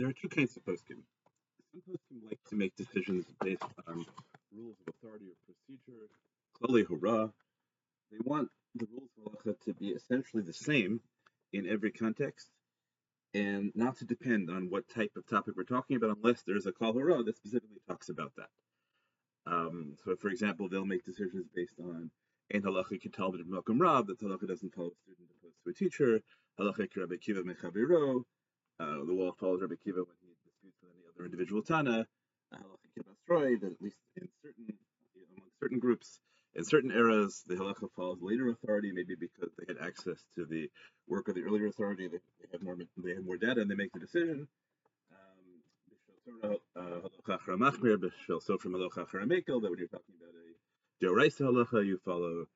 there are two kinds of poskim. Some poskim like to make decisions based on rules of authority or procedure, klali hurrah. They want the rules of halacha to be essentially the same in every context, and not to depend on what type of topic we're talking about, unless there's a klal hurrah that specifically talks about that. Um, so, for example, they'll make decisions based on ein halacha kital b'malkum rab that halacha doesn't follow a student opposed to a teacher, halacha Rabbi Akiva mechaviro, uh, the law follows Rabbi Akiva when he disputes with any other individual tana, that at least in certain you know, among certain groups in certain eras the halacha follows later authority, maybe because they had access to the work of the earlier authority, they, they have more they have more data and they make the decision. Um, halacha that when you're talking about a deoraisa halacha, you follow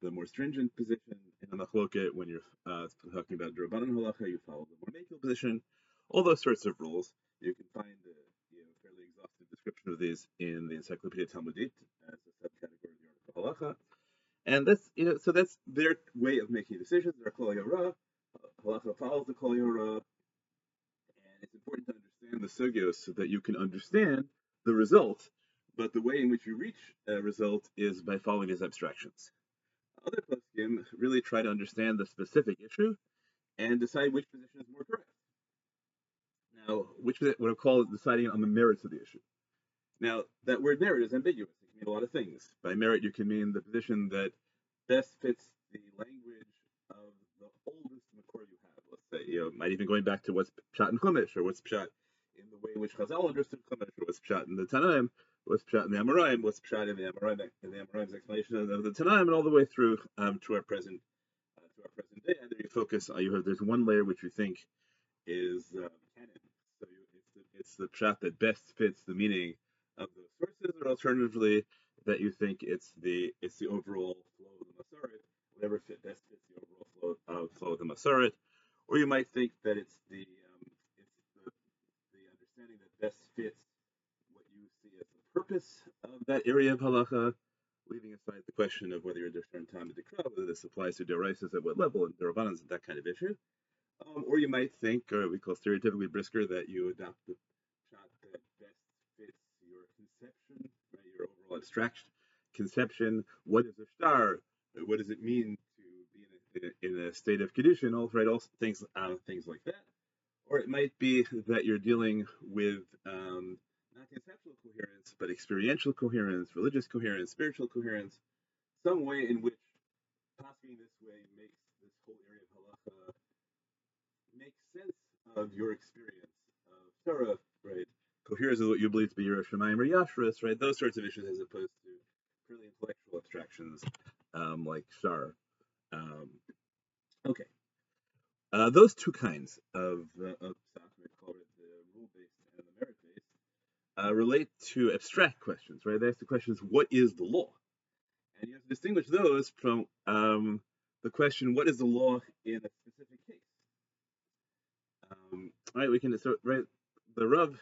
the more stringent position. In a machloket, when you're uh, talking about drabanan halacha, you follow the more makil position. All those sorts of rules. You can find a you know, fairly exhaustive description of these in the Encyclopedia Talmudit as a subcategory of the article halacha. And that's you know, so that's their way of making decisions. They're kol Halacha follows the kol and it's important to understand the sugyos so that you can understand the result. But the way in which you reach a result is by following these abstractions. Other poskim really try to understand the specific issue and decide which position is more correct. Now, which what I call deciding on the merits of the issue. Now, that word merit is ambiguous. It can mean a lot of things. By merit, you can mean the position that best fits the language of the oldest makor you have. Let's say, you know, might even going back to what's pshat in Chumash, or what's pshat in the way in which Chazal understood Chumash, or what's pshat in the Tanaim, what's pshat in the Amoraim, what's pshat in the Amoraim, in the Amoraim's explanation of the Tanaim, and all the way through um, to our present uh, to our present day. And then you focus. Uh, you have there's one layer which you think is you, it's the, pshat that best fits the meaning of the sources, or alternatively that you think it's the it's the overall flow of the Masoret, whatever fit best fits the overall flow, uh, flow of the Masoret, or you might think that it's the um, it's the, the understanding that best fits what you see as the purpose of that area of halacha, leaving aside the question of whether you're different time to decra, whether this applies to deraises at what level and derabanans and that kind of issue. Um, or you might think, or we call stereotypically brisker, that you adopt the shot that best fits your conception, right, your overall abstract conception. What is a star? What does it mean to be in a, in a, state of condition? All right, all things, uh, things like that. Or it might be that you're dealing with um, not conceptual coherence, but experiential coherence, religious coherence, spiritual coherence, some way in which passing this way makes this whole area of halacha make sense of your experience of Torah, right? Coherence with what you believe to be Yerushalayim or Yashras, right? Those sorts of issues as opposed to purely intellectual abstractions um, like Shar. Um, okay. Uh, those two kinds of, uh, of call it the rule-based and the merit-based, uh, relate to abstract questions, right? They ask the questions, what is the law? And you have to distinguish those from um, the question, what is the law in a specific case? Um, right, we can, so, right, the Rav,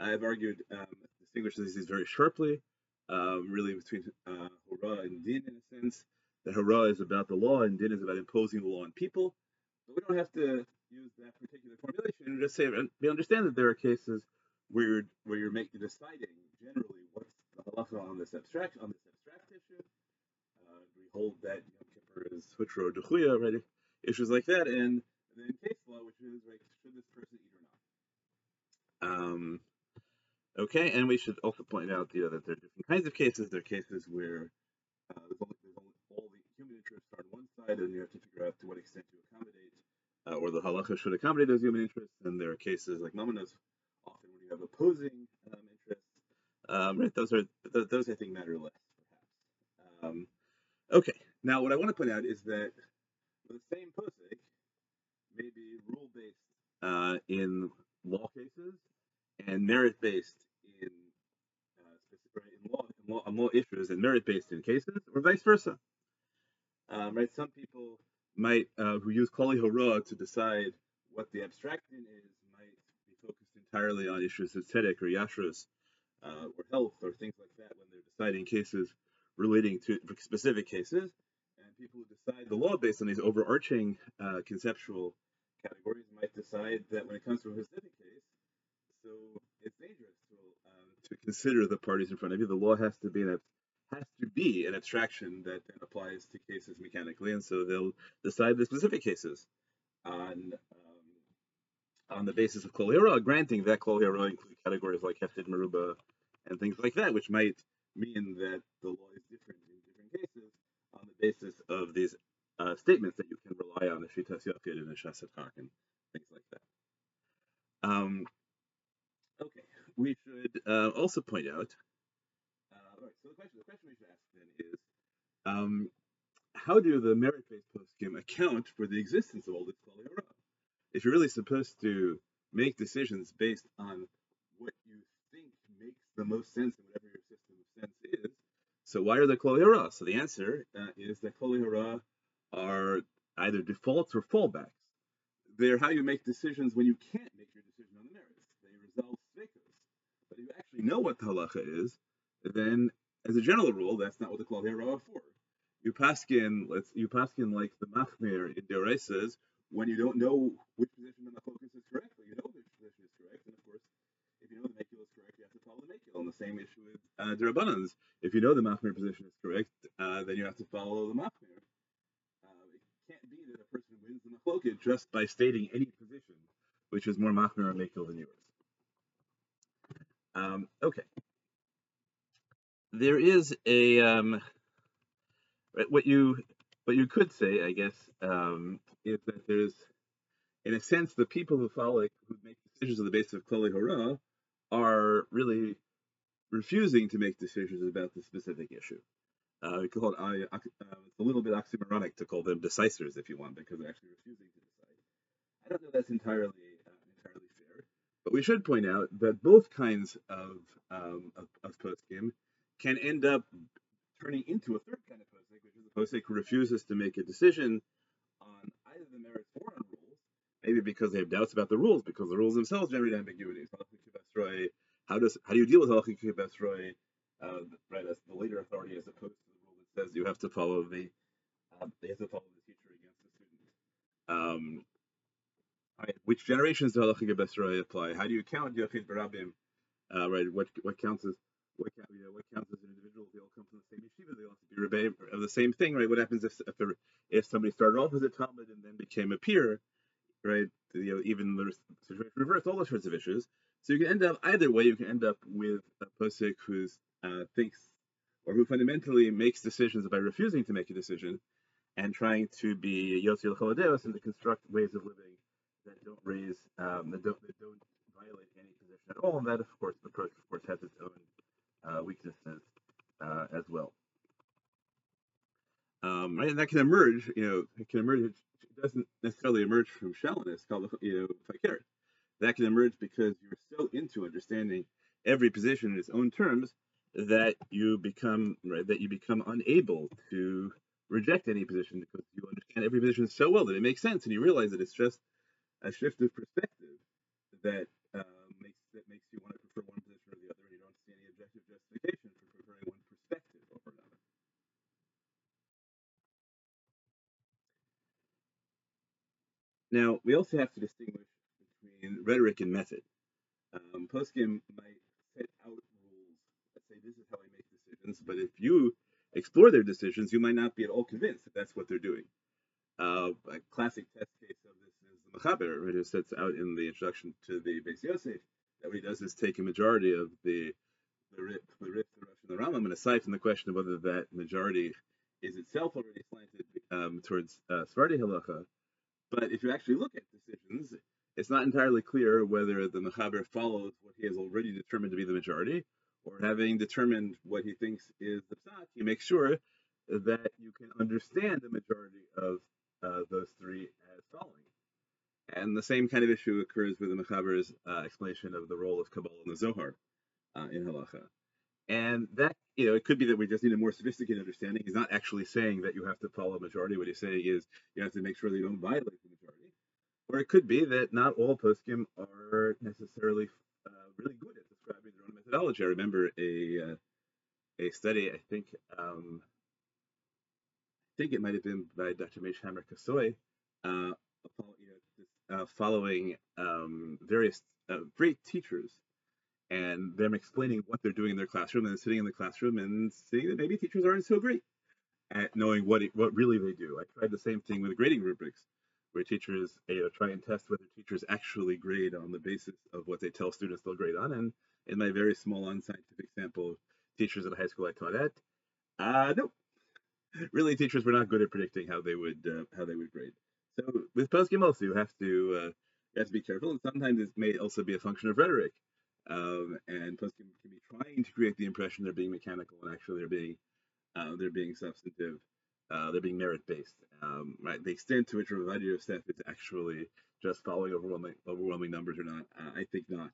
I've argued, um, distinguishes these very sharply, um, really between uh, Hora and Din in a sense. The Hora is about the law and Din is about imposing the law on people. But we don't have to use that particular formulation. And just say we understand that there are cases where you're, where you're making deciding generally what's the halacha on this abstract on this abstract issue. Uh, we hold that Yom Kippur is Dechuya, right? Issues like that, and then case law, which is like should this person eat or not. Um, okay, and we should also point out you know, that there are different kinds of cases. There are cases where uh, there's only, there's only all the human interests are on one side, and you have to figure out to what extent you accommodate, uh, or the halacha should accommodate those human interests. And there are cases like Mamonos, often when you have opposing um, interests. Um, right, those are th- those I think matter less, perhaps. Um, okay, now what I want to point out is that the same posik may be rule based uh, in law cases and merit based law, on law issues and merit based in cases, or vice versa. Um, right? Some people might uh, who use Kali Hora to decide what the abstraction is might be focused entirely on issues of tzedek or yashras uh, or health or things like that when they're deciding cases relating to specific cases. And people who decide the law based on these overarching uh, conceptual categories might decide that when it comes to a specific case, consider the parties in front of you. The law has to be an has to be an abstraction that applies to cases mechanically, and so they'll decide the specific cases on um, on the basis of kol granting that kol includes categories like hefsed merubah and things like that, which might mean that the law is different in different cases on the basis of these uh, statements that you can rely on, the shitas yachid and the shasat and things like that. Um, okay, we should uh, also point out. Uh, right, so the question, the question we should ask then is, um, how do the merit-based poskim account for the existence of all this kol If you're really supposed to make decisions based on what you think makes the most sense in whatever your system of sense is, so why are there kol So the answer uh, is that kol are either defaults or fallbacks. They're how you make decisions when you can't make your decision on the merits. They resolve you know what the halacha is, then as a general rule, that's not what the kol are for. You paskin, let's you paskin like the machmir in Deray says, when you don't know which position in the machlokas is correct, but you know which position is correct, and of course, if you know the makil is correct, you have to follow the makil. And the same issue with uh, derabbanans. If you know the machmir position is correct, uh, then you have to follow the machmir. Uh, it can't be that a person wins the machloket just by stating any position, which is more machmir or makil than yours. Um, okay. There is a um, what you what you could say, I guess, um, is that there's, in a sense, the people who follow who make decisions on the basis of Klali Hora are really refusing to make decisions about the specific issue. Uh, we call it, uh, it's a little bit oxymoronic to call them decisors, if you want, because they're actually refusing to decide. I don't know that's entirely uh, but we should point out that both kinds of um, of, of can end up turning into a third kind of posek, which is posek who refuses to make a decision on either the merits or on rules, maybe because they have doubts about the rules, because the rules themselves generate ambiguities. How does how do you deal with halacha k'basrai, uh, right? As the later authority, as opposed to the rule that says you have to follow the uh, they have to follow the teacher against the student. Um, right, which generations do halacha k'basrai apply? How do you count yachid barabim? Uh, right, what what counts as what, you know, what counts as an individual? They all come from the same yeshiva. They all have to be of the same thing, right? What happens if if, if somebody started off as a talmid and then became a peer, right? You know, even the reverse, all those sorts of issues. So you can end up either way. You can end up with a posik who uh, thinks or who fundamentally makes decisions by refusing to make a decision and trying to be yotzei l'chol hadeos and to construct ways of living that don't raise um, that don't that don't violate any position at all. And that, of course, the approach, of course, has its own uh, weaknesses uh, as well. Um, right, and that can emerge. You know, it can emerge. It doesn't necessarily emerge from shallowness, called you know, fakir. That can emerge because you're so into understanding every position in its own terms that you become right that you become unable to reject any position because you understand every position so well that it makes sense and you realize that it's just a shift of perspective that uh, makes that makes you want to prefer one position or the other and you don't see any objective justification for preferring one perspective over another. Now we also have to distinguish between rhetoric and method. Um, Poskim might set out rules that say this is how I make decisions, but if you explore their decisions, you might not be at all convinced that that's what they're doing. Uh, a classic test Mechaber, right, who sets out in the introduction to the Beis Yosef that what he does is take a majority of the the Rif, the Rif, the Rosh, and the Rambam, and aside from the question of whether that majority is itself already slanted um, towards uh, Sephardi halacha, but if you actually look at decisions, it's not entirely clear whether the Mechaber follows what he has already determined to be the majority, or having determined what he thinks is the pshat, he makes sure that you can understand the majority of uh, those three as following. And the same kind of issue occurs with the Mechaber's uh, explanation of the role of Kabbalah in the Zohar uh, in halacha. And that, you know, it could be that we just need a more sophisticated understanding. He's not actually saying that you have to follow a majority. What he's saying is you have to make sure that you don't violate the majority. Or it could be that not all poskim are necessarily uh, really good at describing their own methodology. I remember a uh, a study. I think um, I think it might have been by Dr. Mesh Hammer Kasoy, uh, following um, various uh, great teachers and them explaining what they're doing in their classroom and sitting in the classroom and seeing that maybe teachers aren't so great at knowing what it, what really they do. I tried the same thing with grading rubrics, where teachers you know, try and test whether teachers actually grade on the basis of what they tell students they'll grade on. And in my very small unscientific sample, of teachers at a high school I taught at, uh, no, really teachers were not good at predicting how they would uh, how they would grade. So with poskim also you have to uh, you have to be careful, and sometimes it may also be a function of rhetoric. Um, and poskim can be trying to create the impression they're being mechanical, and actually they're being uh, they're being substantive, uh, they're being merit based. Um, right, the extent to which Rav Yosef is actually just following overwhelming overwhelming numbers or not, uh, I think not.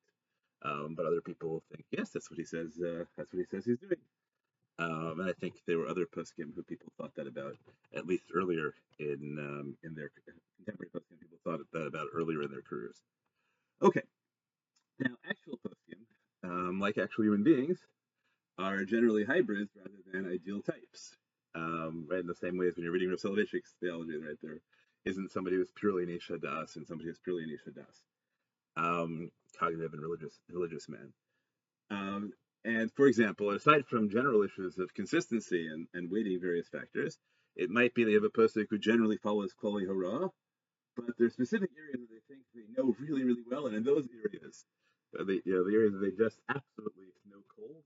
Um, but other people think yes, that's what he says. Uh, that's what he says he's doing. Um, and I think there were other poskim who people thought that about, at least earlier in um, in their contemporary poskim. People thought that about earlier in their careers. Okay, now actual poskim, um, like actual human beings, are generally hybrids rather than ideal types. Um, right in the same way as when you're reading Rav Soloveitchik's theology, right there isn't somebody who's purely an Das and somebody who's purely an Isha Das, um, cognitive and religious religious man. And for example, aside from general issues of consistency and, and weighting various factors, it might be they have a person who generally follows Klali Hara, but there are specific areas that they think they know really, really well, and in those areas, uh, they, you know, the areas that they just absolutely know cold,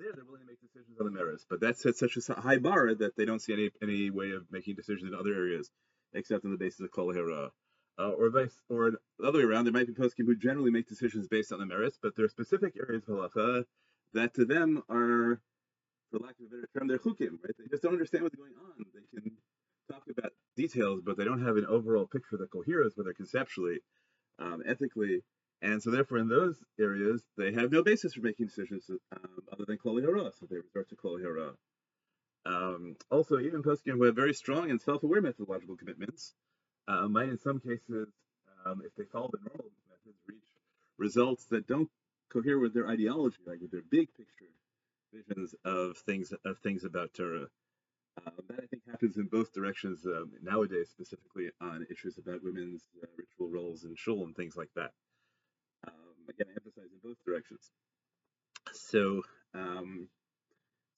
there they're willing to make decisions on the merits. But that's at such a high bar that they don't see any any way of making decisions in other areas except on the basis of Klali Hara. Uh, or vice, or the other way around, there might be poskim who generally make decisions based on the merits, but there are specific areas of halacha that to them are, for lack of a better term, they're chukim, right? They just don't understand what's going on. They can talk about details, but they don't have an overall picture that coheres it conceptually, um, ethically, and so therefore in those areas they have no basis for making decisions um, other than klali hara, so they resort to klali hara. Um, also, even poskim who have very strong and self-aware methodological commitments uh, might, in some cases, um, if they follow the normal methods, reach results that don't cohere with their ideology, like with their big picture visions of things of things about Torah. Uh, that I think happens in both directions um, nowadays, specifically on issues about women's uh, ritual roles in shul and things like that. Um, again, I emphasize in both directions. So, um,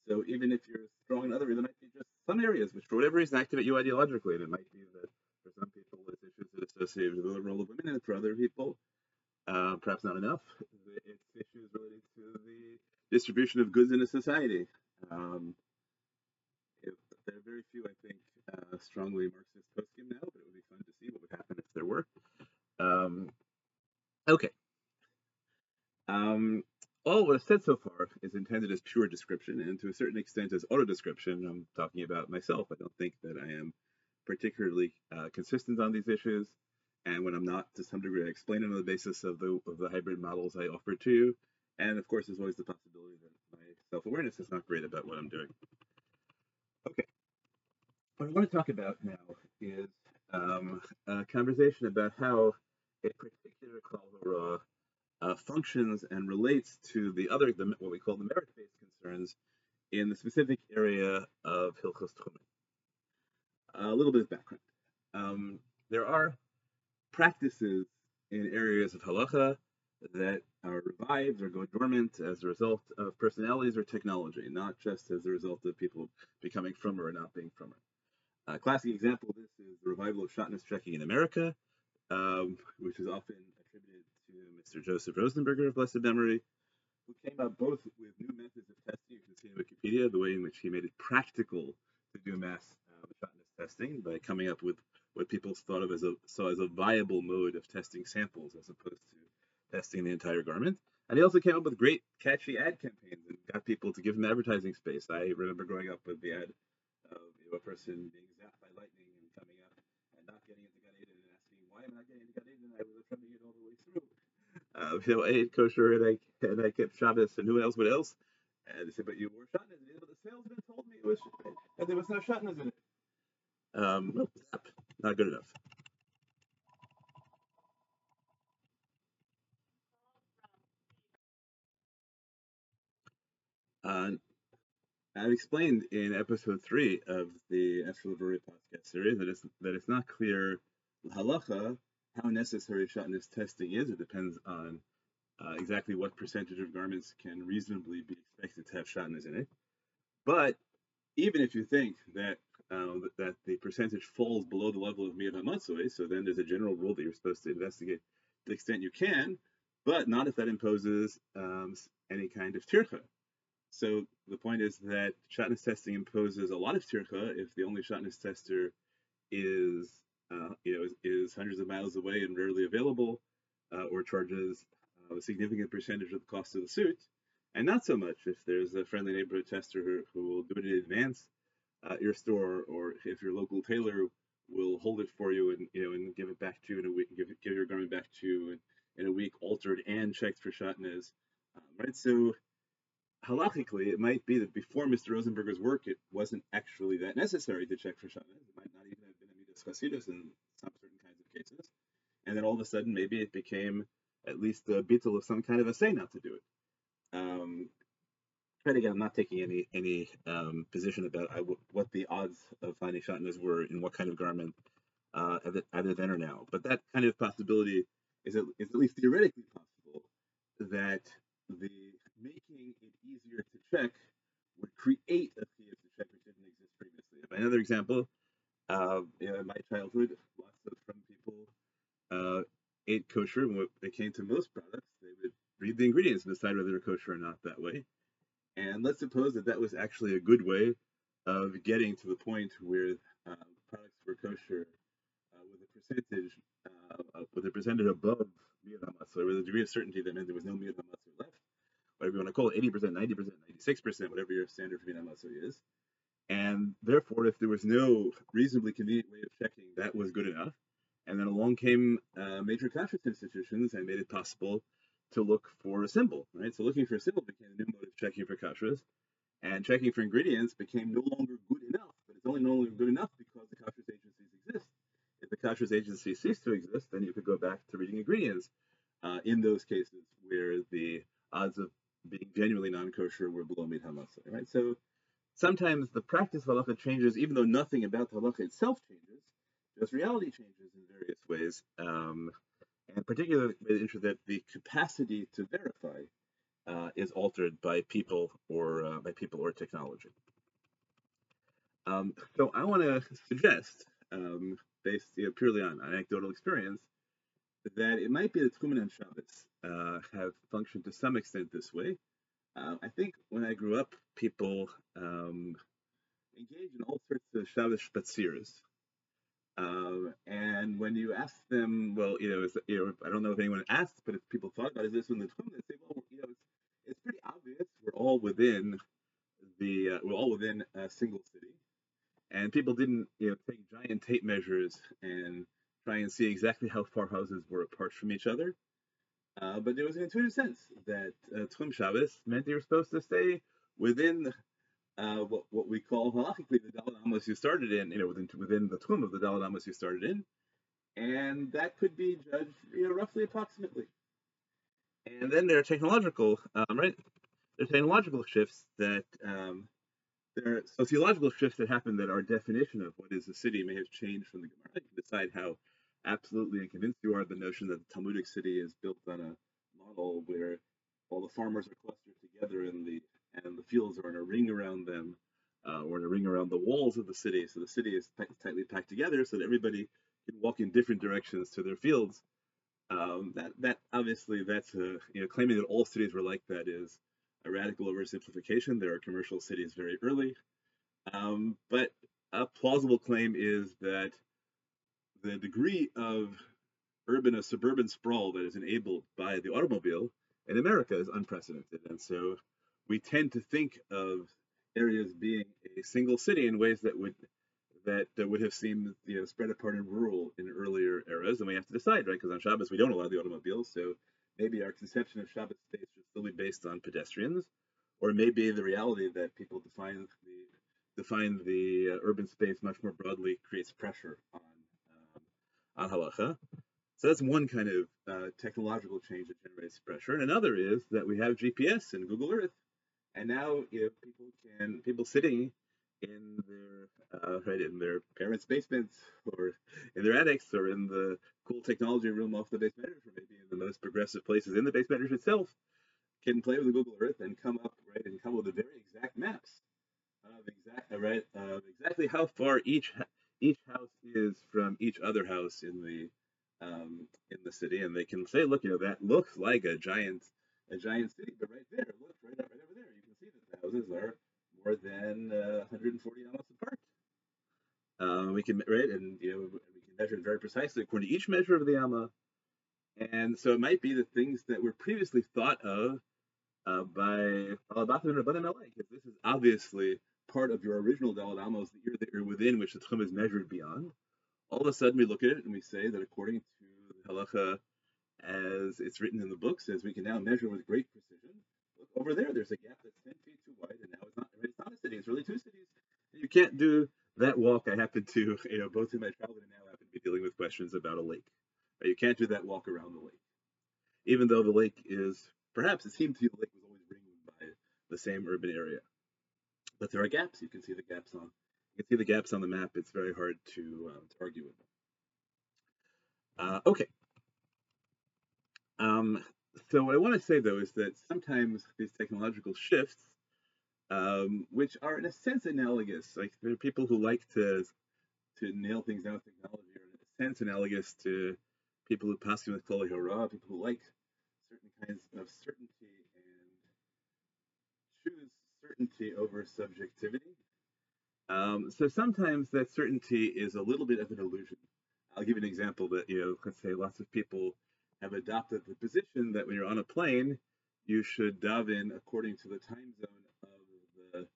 so even if you're strong in other areas, there might be just some areas which, for whatever reason, activate you ideologically, and it might be that for some people it's issues that associated with the role of women, and for other people, uh, perhaps not enough. It's issues related to the distribution of goods in a society. Um, if, there are very few, I think, uh, strongly Marxist poskim now, but it would be fun to see what would happen if there were. Um, okay. Um, all what I've said so far is intended as pure description, and to a certain extent as auto description. I'm talking about myself. I don't think that I am particularly uh, consistent on these issues. And when I'm not, to some degree, I explain it on the basis of the of the hybrid models I offer to you. And of course, there's always the possibility that my self-awareness is not great about what I'm doing. Okay. What I want to talk about now is um, a conversation about how a particular Kal uh, functions and relates to the other, the, what we call the merit-based concerns in the specific area of Hilchos Tchumen. A little bit of background. Um, there are practices in areas of halacha that are revived or go dormant as a result of personalities or technology, not just as a result of people becoming frummer or not being frummer. A classic example of this is the revival of shatnez checking in America, um, which is often attributed to Mr. Joseph Rosenberger of blessed memory, who came up both with new methods of testing. You can see in Wikipedia the way in which he made it practical to do mass uh, shatnez testing by coming up with what people thought of as a saw as a viable mode of testing samples as opposed to testing the entire garment. And he also came up with great catchy ad campaigns and got people to give him advertising space. I remember growing up with the ad of you know, a person being zapped by lightning and coming up and not getting into Eden and asking, why am I not getting into Gan Eden? I was trying to get all the way through. Uh, you know, I ate kosher and I, and I kept Shabbos and who else, what else? And they said, but you wore shatnez. But the salesman told me it was, and there was no shatnez in it. Um, not good enough. Uh, I've explained in episode three of the Esther Levoria podcast series that it's that it's not clear halacha how necessary shatnez testing is. It depends on uh, exactly what percentage of garments can reasonably be expected to have shatnez in it. But even if you think that uh, that the percentage falls below the level of miyad hamatzoi, so then there's a general rule that you're supposed to investigate to the extent you can, but not if that imposes um, any kind of tircha. So the point is that shatnez testing imposes a lot of tircha if the only shatnez tester is uh, you know is, is, hundreds of miles away and rarely available, uh, or charges uh, a significant percentage of the cost of the suit, and not so much if there's a friendly neighborhood tester who, who will do it in advance at your store, or if your local tailor will hold it for you and you know and give it back to you in a week, give give your garment back to you in, in a week, altered and checked for shatnez, um, right? So halachically, it might be that before Mr. Rosenberger's work, it wasn't actually that necessary to check for shatnez. It might not even have been a chasidus in some certain kinds of cases, and then all of a sudden, maybe it became at least a bittul of some kind of a say not to do it. Um, but again, I'm not taking any any um, position about what the odds of finding shatnez were in what kind of garment, uh, either then or now. But that kind of possibility is at, is at least theoretically possible that the making it easier to check would create a chiyuv to check which didn't exist previously. Another example, uh, in my childhood, lots of frum people uh, ate kosher. And when it came to most products, they would read the ingredients and decide whether they're kosher or not that way. And let's suppose that that was actually a good way of getting to the point where uh, products were kosher uh, with a percentage, uh, with a percentage above miyad hamatzah, with a degree of certainty that meant there was no miyad hamatzah left. Whatever you want to call it, 80%, 90%, 96%, whatever your standard for miyad hamatzah is. And therefore, if there was no reasonably convenient way of checking, that was good enough. And then along came uh, major kashrus institutions and made it possible to look for a symbol, right? So looking for a symbol became a new mode of checking for kashrus, and checking for ingredients became no longer good enough. But it's only no longer good enough because the kashrus agencies exist. If the kashrus agency ceased to exist, then you could go back to reading ingredients. Uh, in those cases where the odds of being genuinely non-kosher were below miyad hamatzah, right? So sometimes the practice of halacha changes, even though nothing about the halacha itself changes. Just reality changes in various ways. Um, and particularly interested that the capacity to verify is altered by people or uh, by people or technology. Um, so I want to suggest, um, based you know, purely on anecdotal experience, that it might be that Tchumen and Shabbos uh, have functioned to some extent this way. Uh, I think when I grew up, people um, engaged in all sorts of Shabbos spatziras, um, and when you ask them, well, you know, is, you know, I don't know if anyone asked, but if people thought about, is this in the Tchum? They say, well, you know, it's, it's pretty obvious. We're all within the, uh, we're all within a single city, and people didn't, you know, take giant tape measures and try and see exactly how far houses were apart from each other. Uh, but there was an intuitive sense that uh, Tchum Shabbos meant you were supposed to stay within uh, what, what we call halachically the Daled Amos you started in, you know, within, within the tchum of the Daled Amos you started in, and that could be judged, you know, roughly approximately. And then there are technological, um, right? There are technological shifts that um, there are sociological shifts that happen that our definition of what is a city may have changed from the Gemara. You can decide how absolutely and convinced you are the notion that the Talmudic city is built on a model where all the farmers are clustered together in the and the fields are in a ring around them, uh, or in a ring around the walls of the city. So the city is tightly packed together so that everybody can walk in different directions to their fields. Um, that that obviously that's a you know claiming that all cities were like that is a radical oversimplification. There are commercial cities very early, um, but a plausible claim is that the degree of urban or suburban sprawl that is enabled by the automobile in America is unprecedented, and so we tend to think of areas being a single city in ways that would that, would have seemed you know spread apart and rural in earlier eras, and we have to decide, right? Because on Shabbos we don't allow the automobiles, so maybe our conception of Shabbos space should still be based on pedestrians, or maybe the reality that people define the define the uh, urban space much more broadly creates pressure on um, on halacha. So that's one kind of uh, technological change that generates pressure, and another is that we have GPS and Google Earth and now, know, people can people sitting in their uh, right in their parents' basements or in their attics or in the cool technology room off the beis medrash or maybe in the most progressive places in the beis medrash itself can play with the Google Earth and come up right and come with the very exact maps of exact right of exactly how far each each house is from each other house in the um, in the city, and they can say, look, you know, that looks like a giant a giant city, but right there, look, right, right over there, you can see that the houses are more than uh, 140 amos apart. Uh, we can right, and you know, we can measure it very precisely according to each measure of the amma. And so it might be the things that were previously thought of uh, by baalebatim and Rabbanim because this is obviously part of your original Dalad Amos, the year that you're within, which the Tchum is measured beyond. All of a sudden, we look at it and we say that according to the halacha as it's written in the book, says we can now measure with great precision. Over there, there's a gap that's 10 feet too wide, and now it's not, it's not a city, it's really two cities. You can't do that walk. I happen to, you know, both in my childhood and now happen to be dealing with questions about a lake. You can't do that walk around the lake. Even though the lake is, perhaps it seemed to you the lake was always ringed by the same urban area. But there are gaps. You can see the gaps on you can see the gaps on the map. It's very hard to, um, to argue with them. Uh, okay. Um, so what I want to say though is that sometimes these technological shifts, um, which are in a sense analogous, like there are people who like to to nail things down with technology, are in a sense analogous to people who pass with Klali Hara, people who like certain kinds of certainty and choose certainty over subjectivity. Um, so sometimes that certainty is a little bit of an illusion. I'll give you an example that, you know, let's say lots of people have adopted the position that when you're on a plane, you should daven according to the time zone of the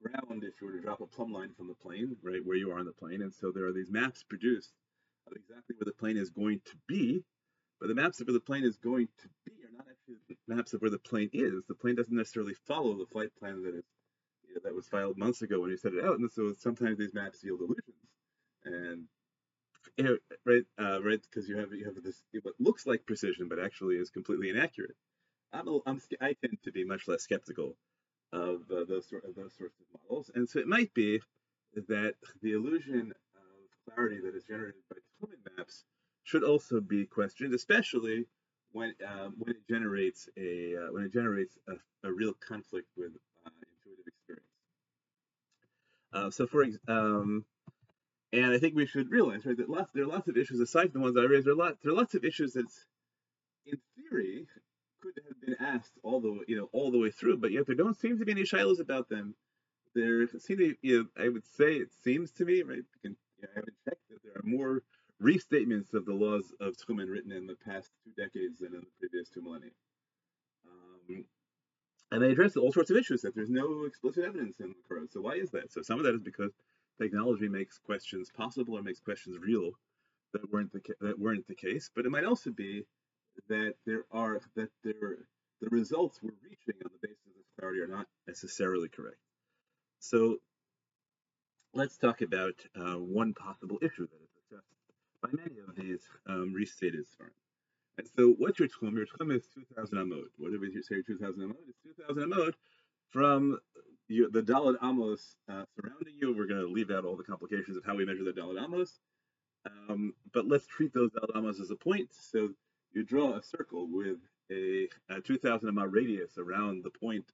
ground if you were to drop a plumb line from the plane, right, where you are on the plane. And so there are these maps produced of exactly where the plane is going to be, but the maps of where the plane is going to be are not actually maps of where the plane is. The plane doesn't necessarily follow the flight plan that is you know, that was filed months ago when you set it out, and so sometimes these maps yield illusions. And right, uh, right, because you have you have this what looks like precision, but actually is completely inaccurate. I'm, a, I'm I tend to be much less skeptical of uh, those sort of those sorts of models, and so it might be that the illusion of clarity that is generated by Tillman maps should also be questioned, especially when um, when it generates a uh, when it generates a, a real conflict with uh, intuitive experience. Uh, so for um, and I think we should realize right that lots there are lots of issues aside from the ones I raised. There are lots there are lots of issues that, in theory, could have been asked all the you know all the way through, but yet there don't seem to be any shilos about them. There seem to you know, I would say it seems to me right. Can, you know, I haven't checked that there are more restatements of the laws of Tchumen written in the past two decades than in the previous two millennia. Um, and they address all sorts of issues that there's no explicit evidence in the Quran. So why is that? So some of that is because technology makes questions possible or makes questions real that weren't the that weren't the case. But it might also be that there are that there the results we're reaching on the basis of this clarity are not necessarily correct. So let's talk about uh, one possible issue that is addressed by many of these um, restated Sfarim. And so what's your Tchum? Your Tchum is 2,000 Amod. What did we say 2,000 Amod? It's 2,000 Amod from you, the Dalad Amos uh, surrounding you. We're going to leave out all the complications of how we measure the Dalad Amos. Um, but let's treat those Dalad Amos as a point. So you draw a circle with a, a 2,000 Amod radius around the point,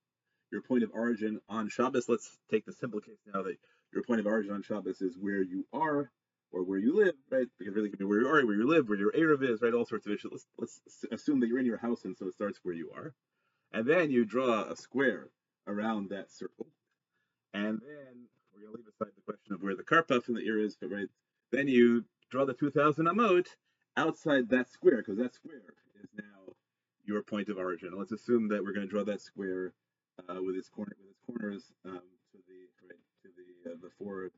your point of origin on Shabbos. Let's take the simple case now that your point of origin on Shabbos is where you are or where you live, right? Because really could be where you are, where you live, where your Erev is, right? All sorts of issues. Let's, let's assume that you're in your house and so it starts where you are. And then you draw a square around that circle. And then we're going to leave aside the question of where the karpaf in the ear is, but right, then you draw the 2000 amot outside that square, because that square is now your point of origin. Let's assume that we're going to draw that square uh, with its corner with its corners um, to the right to the uh, the four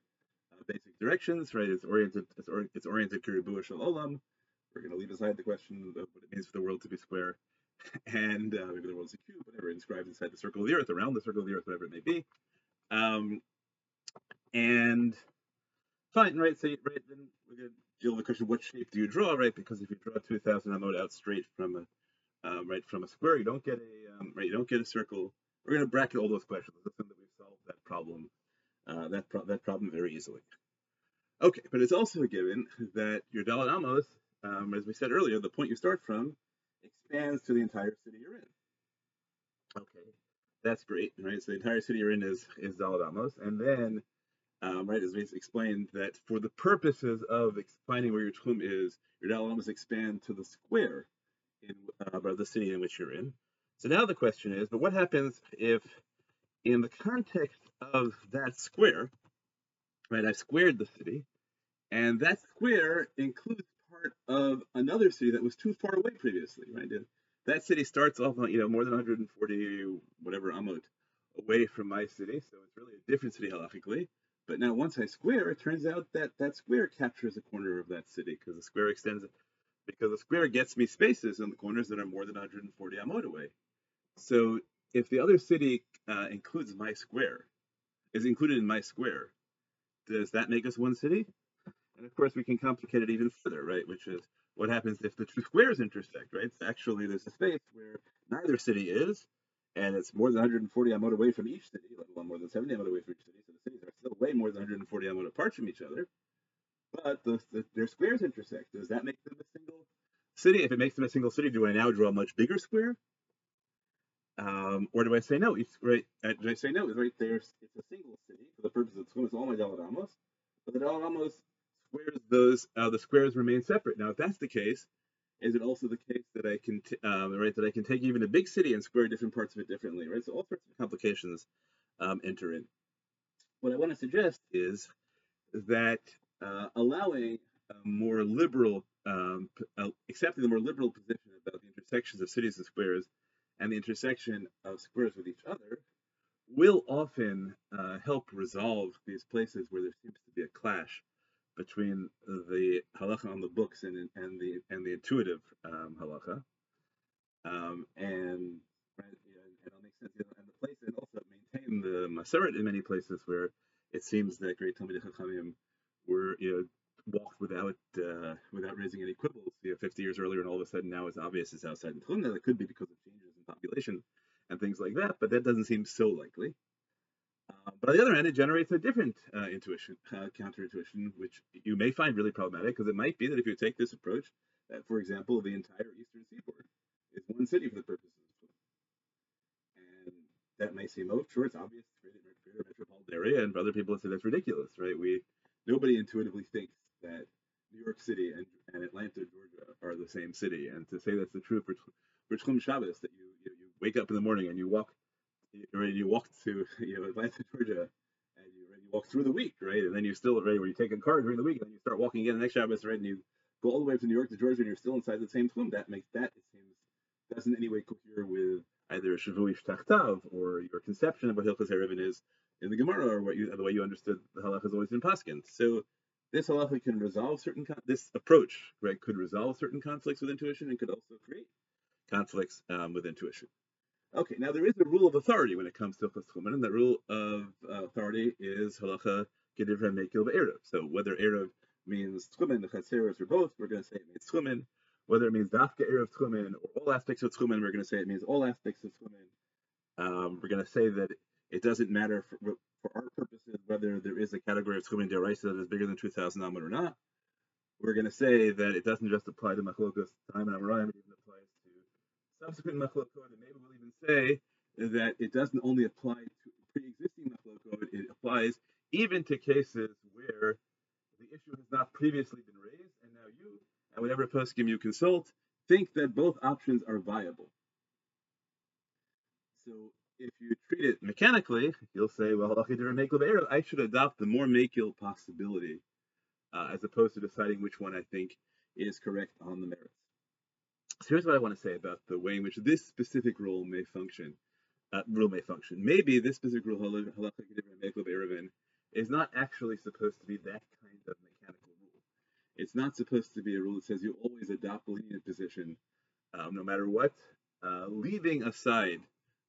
basic directions, right? It's oriented, it's, or, it's oriented Kiribu Shal Olam. We're going to leave aside the question of what it means for the world to be square, and uh, maybe the world's a cube, whatever, inscribed inside the circle of the earth, around the circle of the earth, whatever it may be. Um, and fine, right? So, right, then we're going to deal with the question: What shape do you draw, right? Because if you draw 2,000 amot out straight from a um, right from a square, you don't get a um, right. You don't get a circle. We're going to bracket all those questions. Let's assume that we've solved that problem uh, that pro- that problem very easily. Okay, but it's also a given that your Amos, um, as we said earlier, the point you start from expands to the entire city you're in. Okay, that's great, right? So the entire city you're in is is Daled Amos, and then um, right, as we explained, that for the purposes of finding where your tchum is, your Dalit expand to the square in uh, the city in which you're in. So now the question is, but what happens if, in the context of that square, right, I've squared the city, and that square includes part of another city that was too far away previously, right? That city starts off, you know, more than 140 whatever amot away from my city, so it's really a different city halachically. But now once I square, it turns out that that square captures a corner of that city because the square extends, because the square gets me spaces in the corners that are more than 140 amot away. So if the other city uh, includes my square, is included in my square, does that make us one city? And of course, we can complicate it even further, right? Which is what happens if the two squares intersect, right? So actually, there's a space where neither city is, and it's more than 140 amot away from each city, let alone more than 70 amot away from each city. So the cities are still way more than 140 amot apart from each other. But the, the, their squares intersect. Does that make them a single city? If it makes them a single city, do I now draw a much bigger square? Um, or do I say no? It's right. Uh, do I say no? It's right there. It's a single city for the purpose of it's all my Amos. But the Amos squares those uh, the squares remain separate. Now, if that's the case, is it also the case that I can um, right that I can take even a big city and square different parts of it differently, right? So all sorts of complications um, enter in. What I want to suggest is that uh, allowing a more liberal, um, uh, accepting the more liberal position about the intersections of cities and squares and the intersection of squares with each other will often uh, help resolve these places where there seems to be a clash between the halacha on the books and and the and the intuitive um, halacha, um, and right, yeah, and it'll make sense. You know, and the place and also maintain the Masoret in many places where it seems that great Talmidei Chachamim were you know walked without uh, without raising any quibbles. You know, 50 years earlier, and all of a sudden now it's obvious it's outside the Chumna. That could be because of changes in population and things like that, but that doesn't seem so likely. Uh, but on the other hand, it generates a different uh, intuition, uh, counterintuition, which you may find really problematic because it might be that if you take this approach, that, for example, the entire eastern seaboard is one city for the purposes of. And that may seem, oh, sure, it's obvious, a greater metropolitan area, and for other people, said that's ridiculous, right? We Nobody intuitively thinks that New York City and, and Atlanta, Georgia are the same city. And to say that's the truth for, for Tchum Shabbos, that you, you, you wake up in the morning and you walk right? You walk to you know Atlanta, Georgia, and you, you walk through the week, right? And then you're still right where you take a car during the week, and then you start walking again the next Shabbos, right? And you go all the way up to New York to Georgia, and you're still inside the same tchum. That makes that it seems doesn't in any way cohere with either Shvu Ish Tachtav or your conception of what Hilchos Eruvin is in the Gemara, or what you the way you understood the halacha has always been paskin. So this halacha can resolve certain this approach, right? Could resolve certain conflicts with intuition and could also create conflicts um, with intuition. Okay, now there is a rule of authority when it comes to Chutz and the rule of uh, authority is halacha gedivra mekil be'erev. So whether erev means tchumen, the chatzeres, or both, we're going to say it means tchumen. Whether it means dafka erev tchumen or all aspects of tchumen, we're going to say it means all aspects of tchumen. Um, we're going to say that it doesn't matter for, for our purposes whether there is a category of tchumen deraisa that is bigger than 2,000 amud or not. We're going to say that it doesn't just apply to machlokas time and amrayim, even subsequent machlokot, and maybe we'll even say that it doesn't only apply to pre-existing machlokot, it applies even to cases where the issue has not previously been raised, and now you and whatever poskim you consult think that both options are viable. So if you treat it mechanically, you'll say, well, I should adopt the more makil possibility uh, as opposed to deciding which one I think is correct on the merits. So here's what I want to say about the way in which this specific rule may function. Uh, rule may function. Maybe this specific rule, is not actually supposed to be that kind of mechanical rule. It's not supposed to be a rule that says you always adopt the lenient position, um, no matter what, uh, leaving aside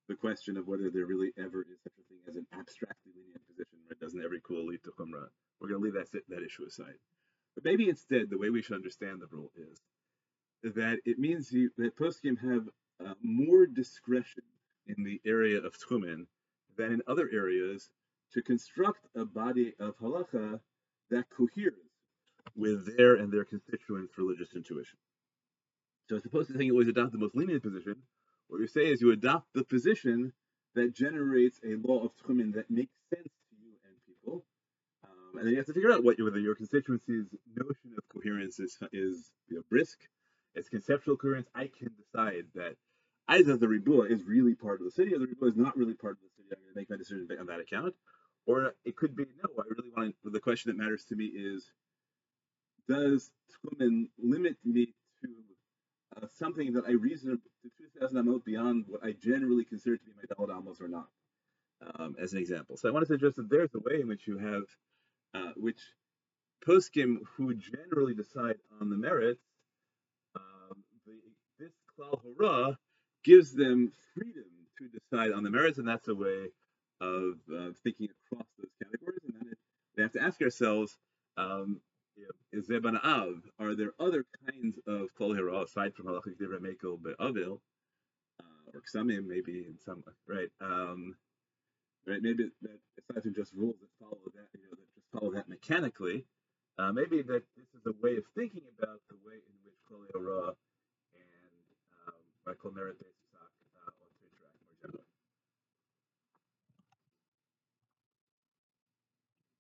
the question of whether there really ever is such a thing as an abstractly lenient position, right? Doesn't every kul lead to chumrah? We're going to leave that that issue aside. But maybe instead, the way we should understand the rule is that it means you, that poskim have uh, more discretion in the area of tchumen than in other areas to construct a body of halacha that coheres with their and their constituents' religious intuition. So as opposed to saying you always adopt the most lenient position, what you say is you adopt the position that generates a law of tchumen that makes sense to you and people, um, and then you have to figure out what whether your constituency's notion of coherence is is you know, brisk, it's conceptual coherence. I can decide that either the ribua is really part of the city, or the ribua is not really part of the city. I'm going to make my decision on that account, or it could be no. I really want to, the question that matters to me is does tchumen limit me to uh, something that I reason to 2,000 amot beyond what I generally consider to be my daled or not, um, as an example. So I want to suggest that there's a way in which you have, uh, which poskim who generally decide on the merits, klal hora gives them freedom to decide on the merits, and that's a way of uh, thinking across those categories. And then it, they have to ask ourselves, um, is Zeban Av, are there other kinds of Kol Hira aside from Halachic Divrei Mekel Be'avil, uh, or Ksamim maybe in some, right? Um, right, maybe that aside from just rules that follow that, you know, that just follow that mechanically, uh, maybe that this is a way of Michael Meredith.